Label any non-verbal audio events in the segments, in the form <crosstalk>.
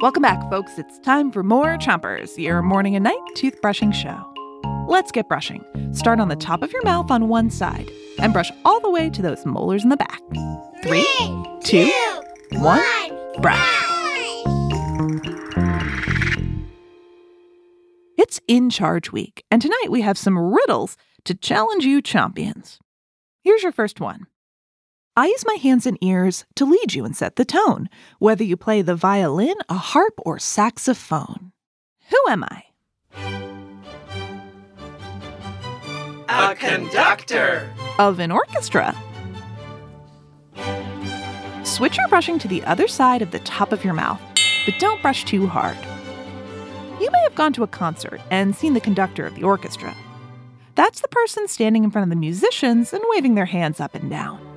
Welcome back, folks. It's time for more Chompers, your morning and night toothbrushing show. Let's get brushing. Start on the top of your mouth on one side and brush all the way to those molars in the back. Three, two, one, brush. It's In Charge Week, and tonight we have some riddles to challenge you Chompions. Here's your first one. I use my hands and ears to lead you and set the tone, whether you play the violin, a harp, or saxophone. Who am I? A conductor. Of an orchestra. Switch your brushing to the other side of the top of your mouth, but don't brush too hard. You may have gone to a concert and seen the conductor of the orchestra. That's the person standing in front of the musicians and waving their hands up and down.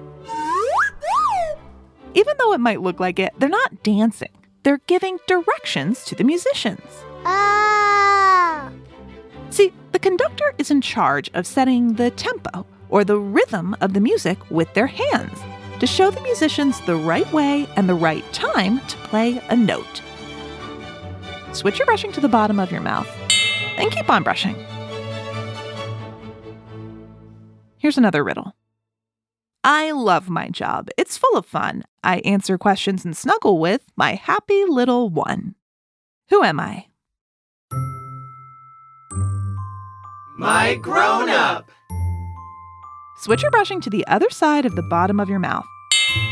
Even though it might look like it, they're not dancing. They're giving directions to the musicians. Ah! See, the conductor is in charge of setting the tempo or the rhythm of the music with their hands to show the musicians the right way and the right time to play a note. Switch your brushing to the bottom of your mouth and keep on brushing. Here's another riddle. I love my job. It's full of fun. I answer questions and snuggle with my happy little one. Who am I? My grown up. Switch your brushing to the other side of the bottom of your mouth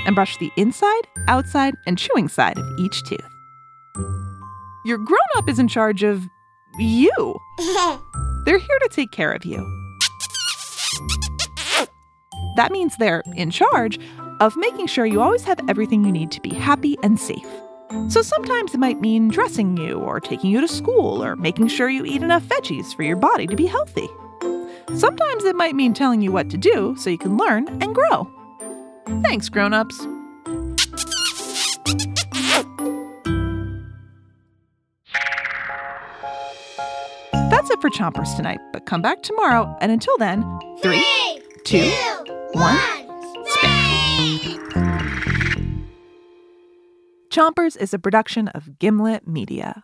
and brush the inside, outside, and chewing side of each tooth. Your grown up is in charge of you. <laughs> They're here to take care of you. That means they're in charge of making sure you always have everything you need to be happy and safe. So sometimes it might mean dressing you or taking you to school or making sure you eat enough veggies for your body to be healthy. Sometimes it might mean telling you what to do so you can learn and grow. Thanks, grown-ups. That's it for Chompers tonight, but come back tomorrow, and until then, three, two, one, Chompers is a production of Gimlet Media.